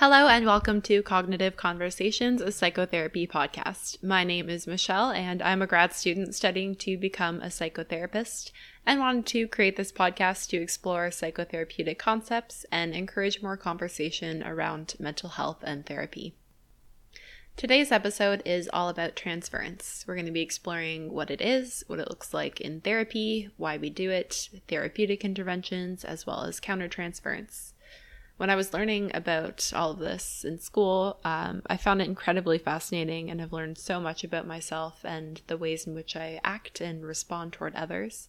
Hello, and welcome to Cognitive Conversations, a psychotherapy podcast. My name is Michelle, and I'm a grad student studying to become a psychotherapist and wanted to create this podcast to explore psychotherapeutic concepts and encourage more conversation around mental health and therapy. Today's episode is all about transference. We're going to be exploring what it is, what it looks like in therapy, why we do it, therapeutic interventions, as well as countertransference when I was learning about all of this in school, um, I found it incredibly fascinating and have learned so much about myself and the ways in which I act and respond toward others.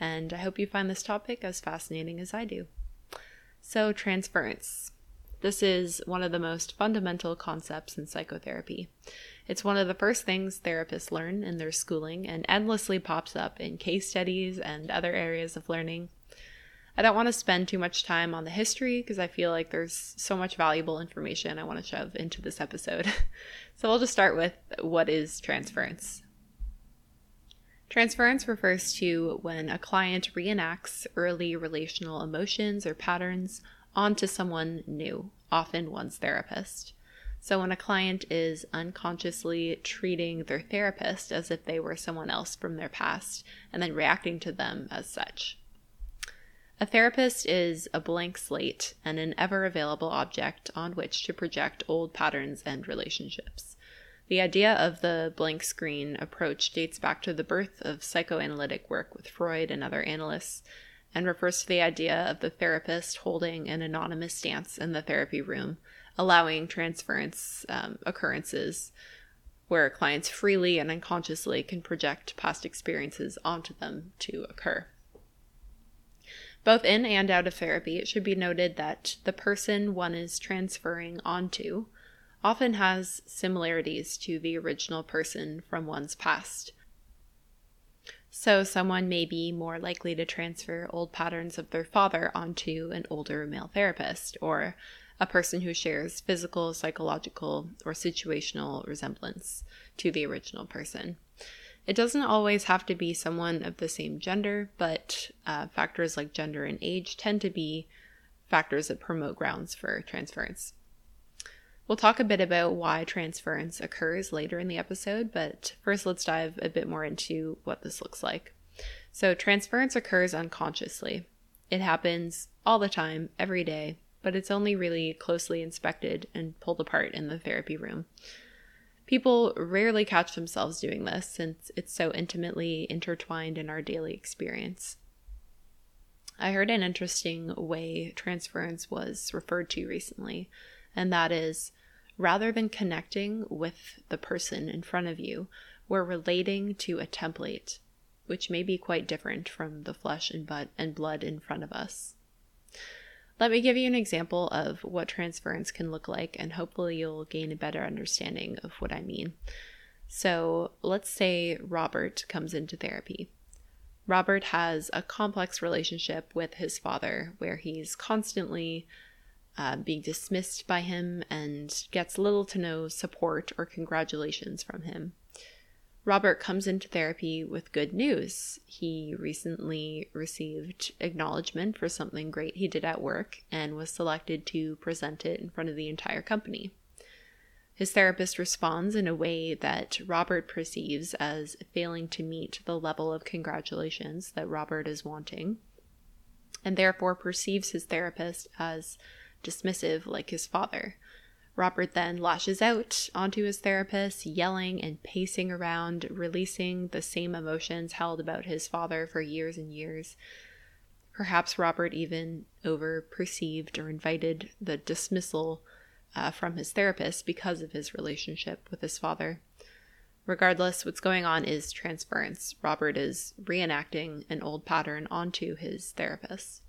And I hope you find this topic as fascinating as I do. So, transference. This is one of the most fundamental concepts in psychotherapy. It's one of the first things therapists learn in their schooling and endlessly pops up in case studies and other areas of learning. I don't want to spend too much time on the history because I feel like there's so much valuable information I want to shove into this episode. so we'll just start with what is transference. Transference refers to when a client reenacts early relational emotions or patterns onto someone new, often one's therapist. So, when a client is unconsciously treating their therapist as if they were someone else from their past and then reacting to them as such. A therapist is a blank slate and an ever available object on which to project old patterns and relationships. The idea of the blank screen approach dates back to the birth of psychoanalytic work with Freud and other analysts and refers to the idea of the therapist holding an anonymous stance in the therapy room, allowing transference um, occurrences where clients freely and unconsciously can project past experiences onto them to occur. Both in and out of therapy, it should be noted that the person one is transferring onto often has similarities to the original person from one's past. So, someone may be more likely to transfer old patterns of their father onto an older male therapist, or a person who shares physical, psychological, or situational resemblance to the original person. It doesn't always have to be someone of the same gender, but uh, factors like gender and age tend to be factors that promote grounds for transference. We'll talk a bit about why transference occurs later in the episode, but first let's dive a bit more into what this looks like. So, transference occurs unconsciously. It happens all the time, every day, but it's only really closely inspected and pulled apart in the therapy room. People rarely catch themselves doing this since it's so intimately intertwined in our daily experience. I heard an interesting way transference was referred to recently, and that is rather than connecting with the person in front of you, we're relating to a template, which may be quite different from the flesh and blood in front of us. Let me give you an example of what transference can look like, and hopefully, you'll gain a better understanding of what I mean. So, let's say Robert comes into therapy. Robert has a complex relationship with his father where he's constantly uh, being dismissed by him and gets little to no support or congratulations from him. Robert comes into therapy with good news. He recently received acknowledgement for something great he did at work and was selected to present it in front of the entire company. His therapist responds in a way that Robert perceives as failing to meet the level of congratulations that Robert is wanting, and therefore perceives his therapist as dismissive like his father. Robert then lashes out onto his therapist, yelling and pacing around, releasing the same emotions held about his father for years and years. Perhaps Robert even over perceived or invited the dismissal uh, from his therapist because of his relationship with his father. Regardless, what's going on is transference. Robert is reenacting an old pattern onto his therapist.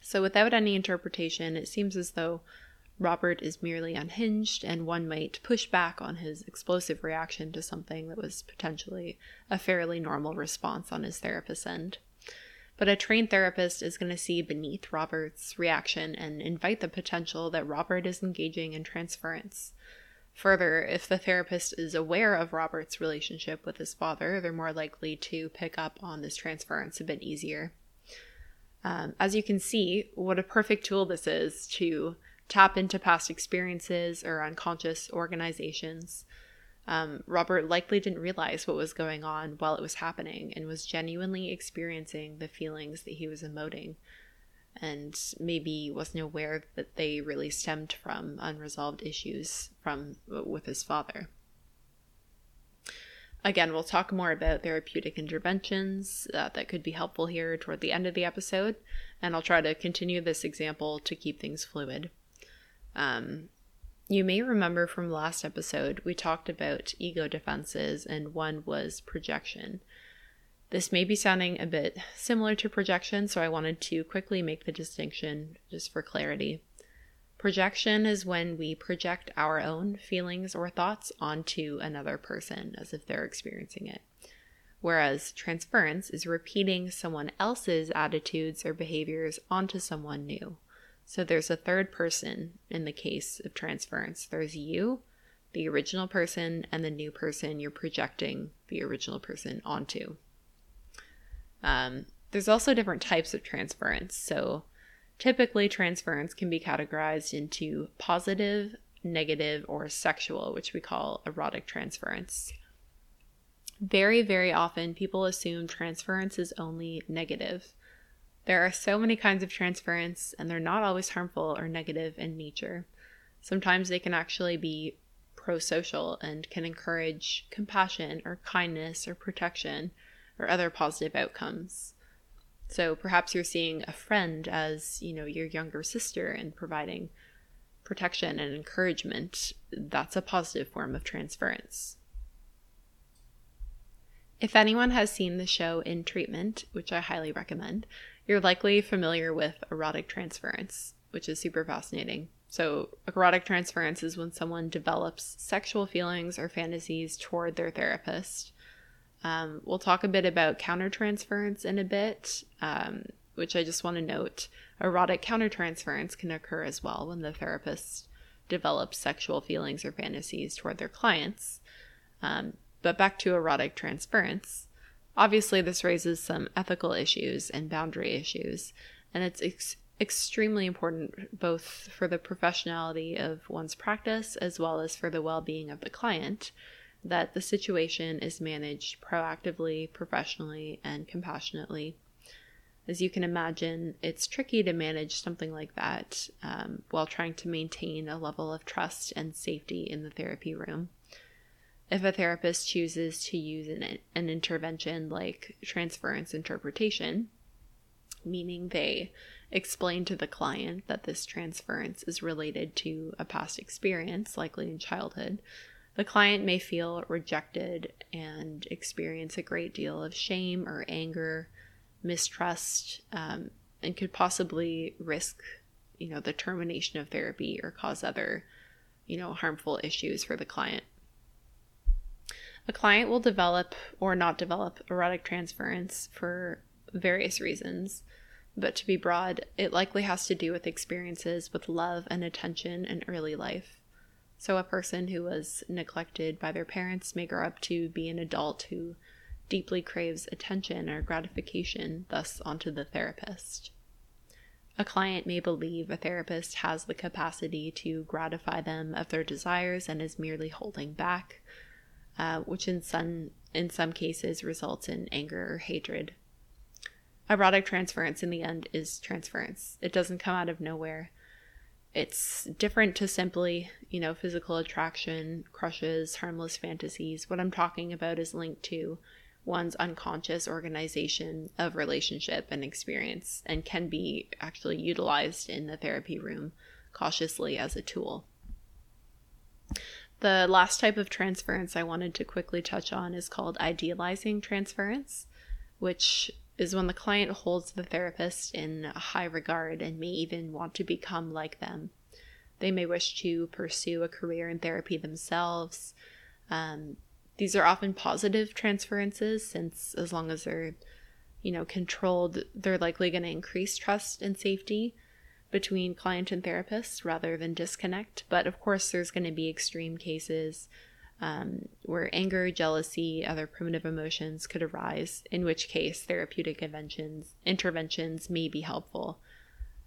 So, without any interpretation, it seems as though Robert is merely unhinged, and one might push back on his explosive reaction to something that was potentially a fairly normal response on his therapist's end. But a trained therapist is going to see beneath Robert's reaction and invite the potential that Robert is engaging in transference. Further, if the therapist is aware of Robert's relationship with his father, they're more likely to pick up on this transference a bit easier. Um, as you can see, what a perfect tool this is to tap into past experiences or unconscious organizations. Um, Robert likely didn't realize what was going on while it was happening and was genuinely experiencing the feelings that he was emoting and maybe wasn't aware that they really stemmed from unresolved issues from with his father. Again, we'll talk more about therapeutic interventions uh, that could be helpful here toward the end of the episode, and I'll try to continue this example to keep things fluid. Um, you may remember from last episode, we talked about ego defenses, and one was projection. This may be sounding a bit similar to projection, so I wanted to quickly make the distinction just for clarity. Projection is when we project our own feelings or thoughts onto another person as if they're experiencing it. Whereas transference is repeating someone else's attitudes or behaviors onto someone new. So there's a third person in the case of transference. There's you, the original person, and the new person you're projecting the original person onto. Um, there's also different types of transference. So Typically, transference can be categorized into positive, negative, or sexual, which we call erotic transference. Very, very often, people assume transference is only negative. There are so many kinds of transference, and they're not always harmful or negative in nature. Sometimes they can actually be pro social and can encourage compassion or kindness or protection or other positive outcomes. So perhaps you're seeing a friend as, you know, your younger sister and providing protection and encouragement. That's a positive form of transference. If anyone has seen the show In Treatment, which I highly recommend, you're likely familiar with erotic transference, which is super fascinating. So, erotic transference is when someone develops sexual feelings or fantasies toward their therapist um, we'll talk a bit about countertransference in a bit, um, which I just want to note. Erotic countertransference can occur as well when the therapist develops sexual feelings or fantasies toward their clients. Um, but back to erotic transference. Obviously, this raises some ethical issues and boundary issues, and it's ex- extremely important both for the professionality of one's practice as well as for the well being of the client that the situation is managed proactively, professionally, and compassionately. As you can imagine, it's tricky to manage something like that um, while trying to maintain a level of trust and safety in the therapy room. If a therapist chooses to use an, an intervention like transference interpretation, meaning they explain to the client that this transference is related to a past experience, likely in childhood, the client may feel rejected and experience a great deal of shame or anger, mistrust, um, and could possibly risk, you know, the termination of therapy or cause other, you know, harmful issues for the client. A client will develop or not develop erotic transference for various reasons, but to be broad, it likely has to do with experiences with love and attention in early life. So, a person who was neglected by their parents may grow up to be an adult who deeply craves attention or gratification, thus, onto the therapist. A client may believe a therapist has the capacity to gratify them of their desires and is merely holding back, uh, which in some, in some cases results in anger or hatred. Erotic transference in the end is transference. It doesn't come out of nowhere it's different to simply, you know, physical attraction, crushes, harmless fantasies. What I'm talking about is linked to one's unconscious organization of relationship and experience and can be actually utilized in the therapy room cautiously as a tool. The last type of transference I wanted to quickly touch on is called idealizing transference, which is when the client holds the therapist in high regard and may even want to become like them. They may wish to pursue a career in therapy themselves. Um, these are often positive transferences, since as long as they're, you know, controlled, they're likely going to increase trust and safety between client and therapist rather than disconnect. But of course, there's going to be extreme cases um, where anger, jealousy, other primitive emotions could arise, in which case therapeutic interventions, interventions may be helpful.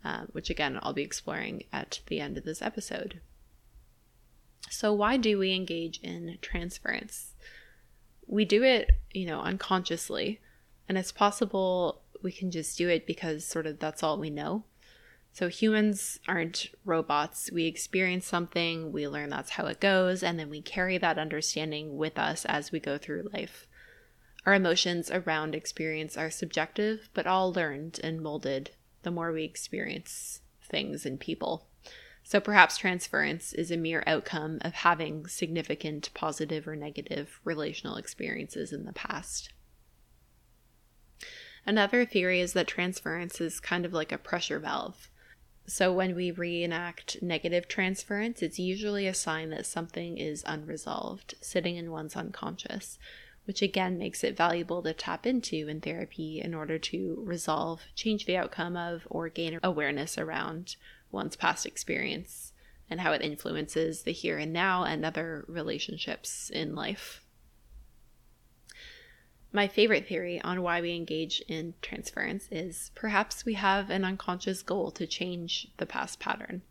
um, which again I'll be exploring at the end of this episode. So, why do we engage in transference? We do it, you know, unconsciously, and it's possible we can just do it because sort of that's all we know. So, humans aren't robots. We experience something, we learn that's how it goes, and then we carry that understanding with us as we go through life. Our emotions around experience are subjective, but all learned and molded the more we experience things and people. So perhaps transference is a mere outcome of having significant positive or negative relational experiences in the past. Another theory is that transference is kind of like a pressure valve. So when we reenact negative transference, it's usually a sign that something is unresolved, sitting in one's unconscious, which again makes it valuable to tap into in therapy in order to resolve, change the outcome of, or gain awareness around one's past experience and how it influences the here and now and other relationships in life. My favorite theory on why we engage in transference is perhaps we have an unconscious goal to change the past pattern.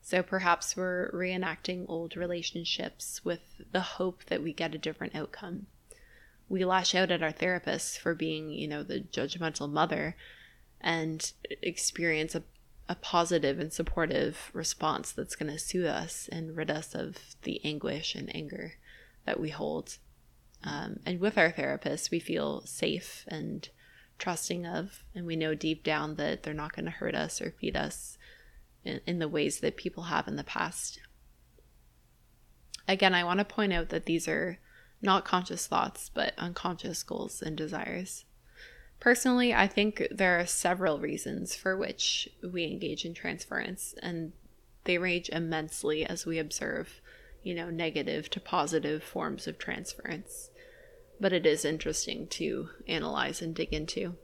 So perhaps we're reenacting old relationships with the hope that we get a different outcome. We lash out at our therapists for being, you know, the judgmental mother and experience a a positive and supportive response that's going to soothe us and rid us of the anguish and anger that we hold. Um, and with our therapist, we feel safe and trusting of, and we know deep down that they're not going to hurt us or feed us in, in the ways that people have in the past. Again, I want to point out that these are not conscious thoughts, but unconscious goals and desires. Personally, I think there are several reasons for which we engage in transference, and they range immensely as we observe, you know, negative to positive forms of transference. But it is interesting to analyze and dig into.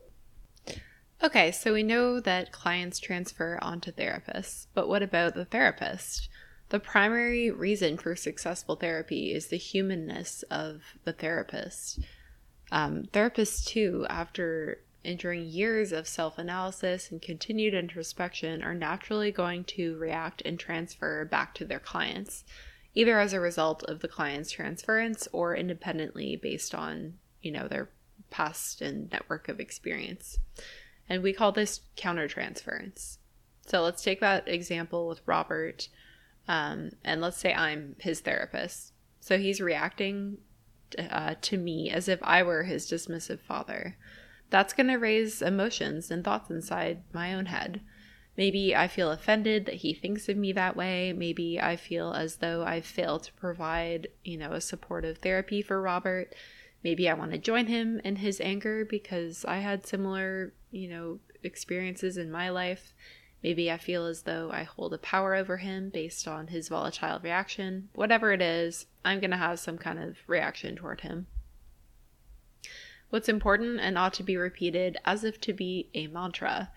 Okay, so we know that clients transfer onto therapists, but what about the therapist? The primary reason for successful therapy is the humanness of the therapist. Um, therapists, too, after enduring years of self analysis and continued introspection, are naturally going to react and transfer back to their clients, either as a result of the client's transference or independently based on, you know, their past and network of experience. And we call this countertransference. So let's take that example with Robert. Um, and let's say I'm his therapist. So he's reacting uh, to me as if I were his dismissive father. That's going to raise emotions and thoughts inside my own head. Maybe I feel offended that he thinks of me that way. Maybe I feel as though I've failed to provide, you know, a supportive therapy for Robert. Maybe I want to join him in his anger because I had similar, you know, experiences in my life. Maybe I feel as though I hold a power over him based on his volatile reaction. Whatever it is, I'm going to have some kind of reaction toward him. What's important and ought to be repeated as if to be a mantra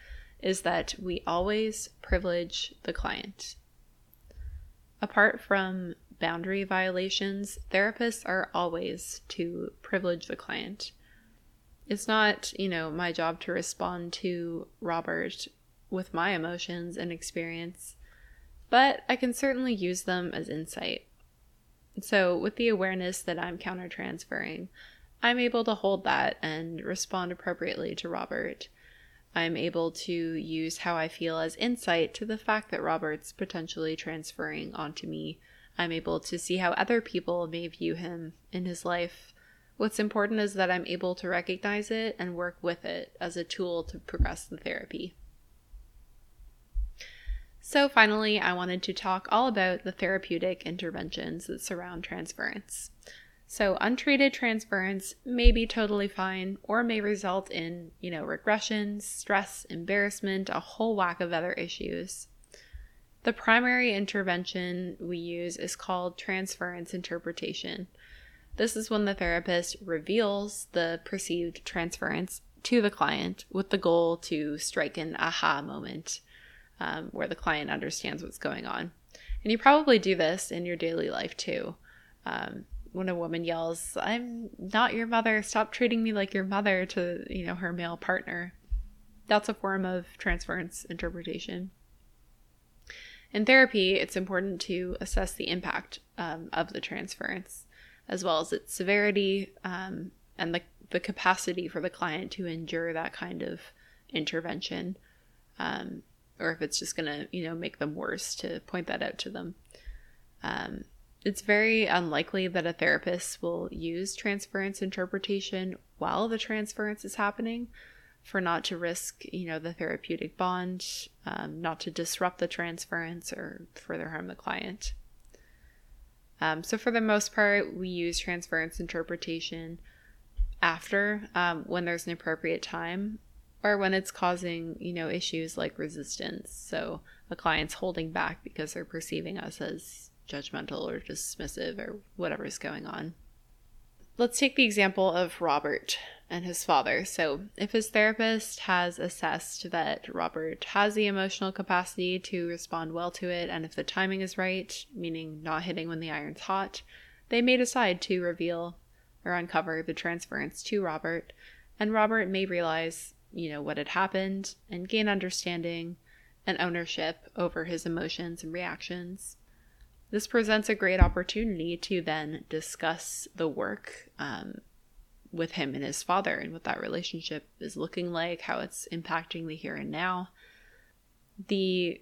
is that we always privilege the client. Apart from boundary violations, therapists are always to privilege the client. It's not, you know, my job to respond to Robert with my emotions and experience, but I can certainly use them as insight. So, with the awareness that I'm countertransferring, I'm able to hold that and respond appropriately to Robert. I'm able to use how I feel as insight to the fact that Robert's potentially transferring onto me. I'm able to see how other people may view him in his life. What's important is that I'm able to recognize it and work with it as a tool to progress the therapy. So, finally, I wanted to talk all about the therapeutic interventions that surround transference. So, untreated transference may be totally fine or may result in, you know, regressions, stress, embarrassment, a whole whack of other issues. The primary intervention we use is called transference interpretation. This is when the therapist reveals the perceived transference to the client with the goal to strike an aha moment um, where the client understands what's going on. And you probably do this in your daily life too. Um, when a woman yells, "I'm not your mother. Stop treating me like your mother," to you know her male partner, That's a form of transference interpretation. In therapy, it's important to assess the impact um, of the transference, as well as its severity um, and the, the capacity for the client to endure that kind of intervention, um, or if it's just going to, you know, make them worse to point that out to them. Um, it's very unlikely that a therapist will use transference interpretation while the transference is happening for not to risk, you know, the therapeutic bond, um, not to disrupt the transference or further harm the client. Um, so, for the most part, we use transference interpretation after um, when there's an appropriate time or when it's causing, you know, issues like resistance. So, a client's holding back because they're perceiving us as judgmental or dismissive or whatever's going on. Let's take the example of Robert and his father. So, if his therapist has assessed that Robert has the emotional capacity to respond well to it, and if the timing is right, meaning not hitting when the iron's hot, they may decide to reveal or uncover the transference to Robert, and Robert may realize, you know, what had happened and gain understanding and ownership over his emotions and reactions. This presents a great opportunity to then discuss the work um, with him and his father and what that relationship is looking like, how it's impacting the here and now. The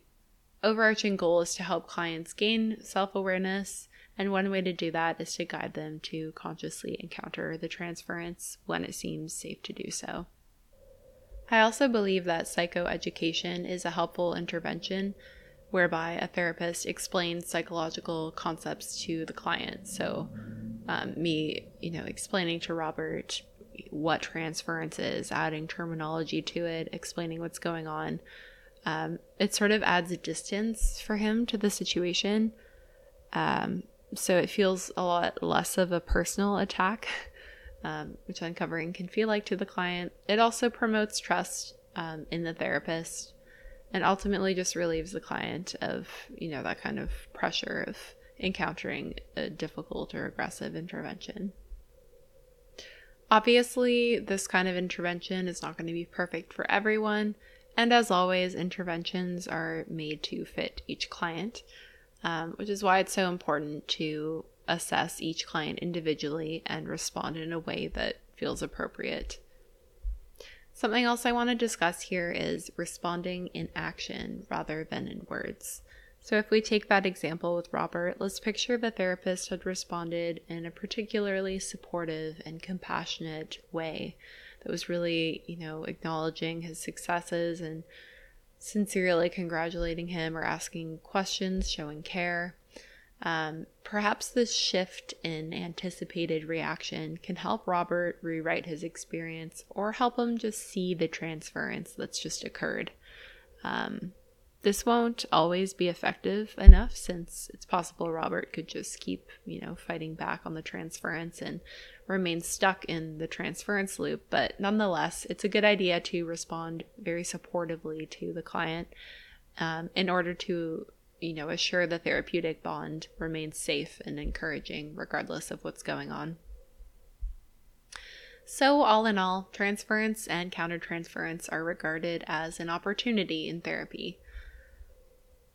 overarching goal is to help clients gain self awareness, and one way to do that is to guide them to consciously encounter the transference when it seems safe to do so. I also believe that psychoeducation is a helpful intervention whereby a therapist explains psychological concepts to the client. So, um, me, you know, explaining to Robert what transference is, adding terminology to it, explaining what's going on. Um, it sort of adds a distance for him to the situation. Um, so it feels a lot less of a personal attack, um, which uncovering can feel like to the client. It also promotes trust um, in the therapist and ultimately just relieves the client of you know that kind of pressure of encountering a difficult or aggressive intervention. Obviously this kind of intervention is not going to be perfect for everyone and as always interventions are made to fit each client um, which is why it's so important to assess each client individually and respond in a way that feels appropriate Something else I want to discuss here is responding in action rather than in words. So, if we take that example with Robert, let's picture the therapist had responded in a particularly supportive and compassionate way that was really, you know, acknowledging his successes and sincerely congratulating him or asking questions, showing care. Um, perhaps this shift in anticipated reaction can help Robert rewrite his experience or help him just see the transference that's just occurred. Um, this won't always be effective enough since it's possible Robert could just keep, you know, fighting back on the transference and remain stuck in the transference loop. But nonetheless, it's a good idea to respond very supportively to the client um, in order to you know, assure the therapeutic bond remains safe and encouraging regardless of what's going on. So, all in all, transference and countertransference are regarded as an opportunity in therapy.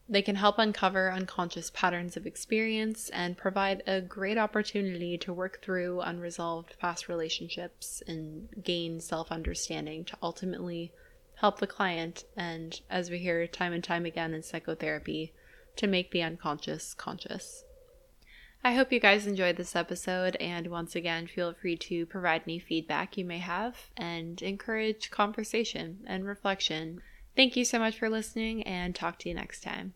They can help uncover unconscious patterns of experience and provide a great opportunity to work through unresolved past relationships and gain self understanding to ultimately help the client. And as we hear time and time again in psychotherapy, to make the unconscious conscious. I hope you guys enjoyed this episode, and once again, feel free to provide any feedback you may have and encourage conversation and reflection. Thank you so much for listening, and talk to you next time.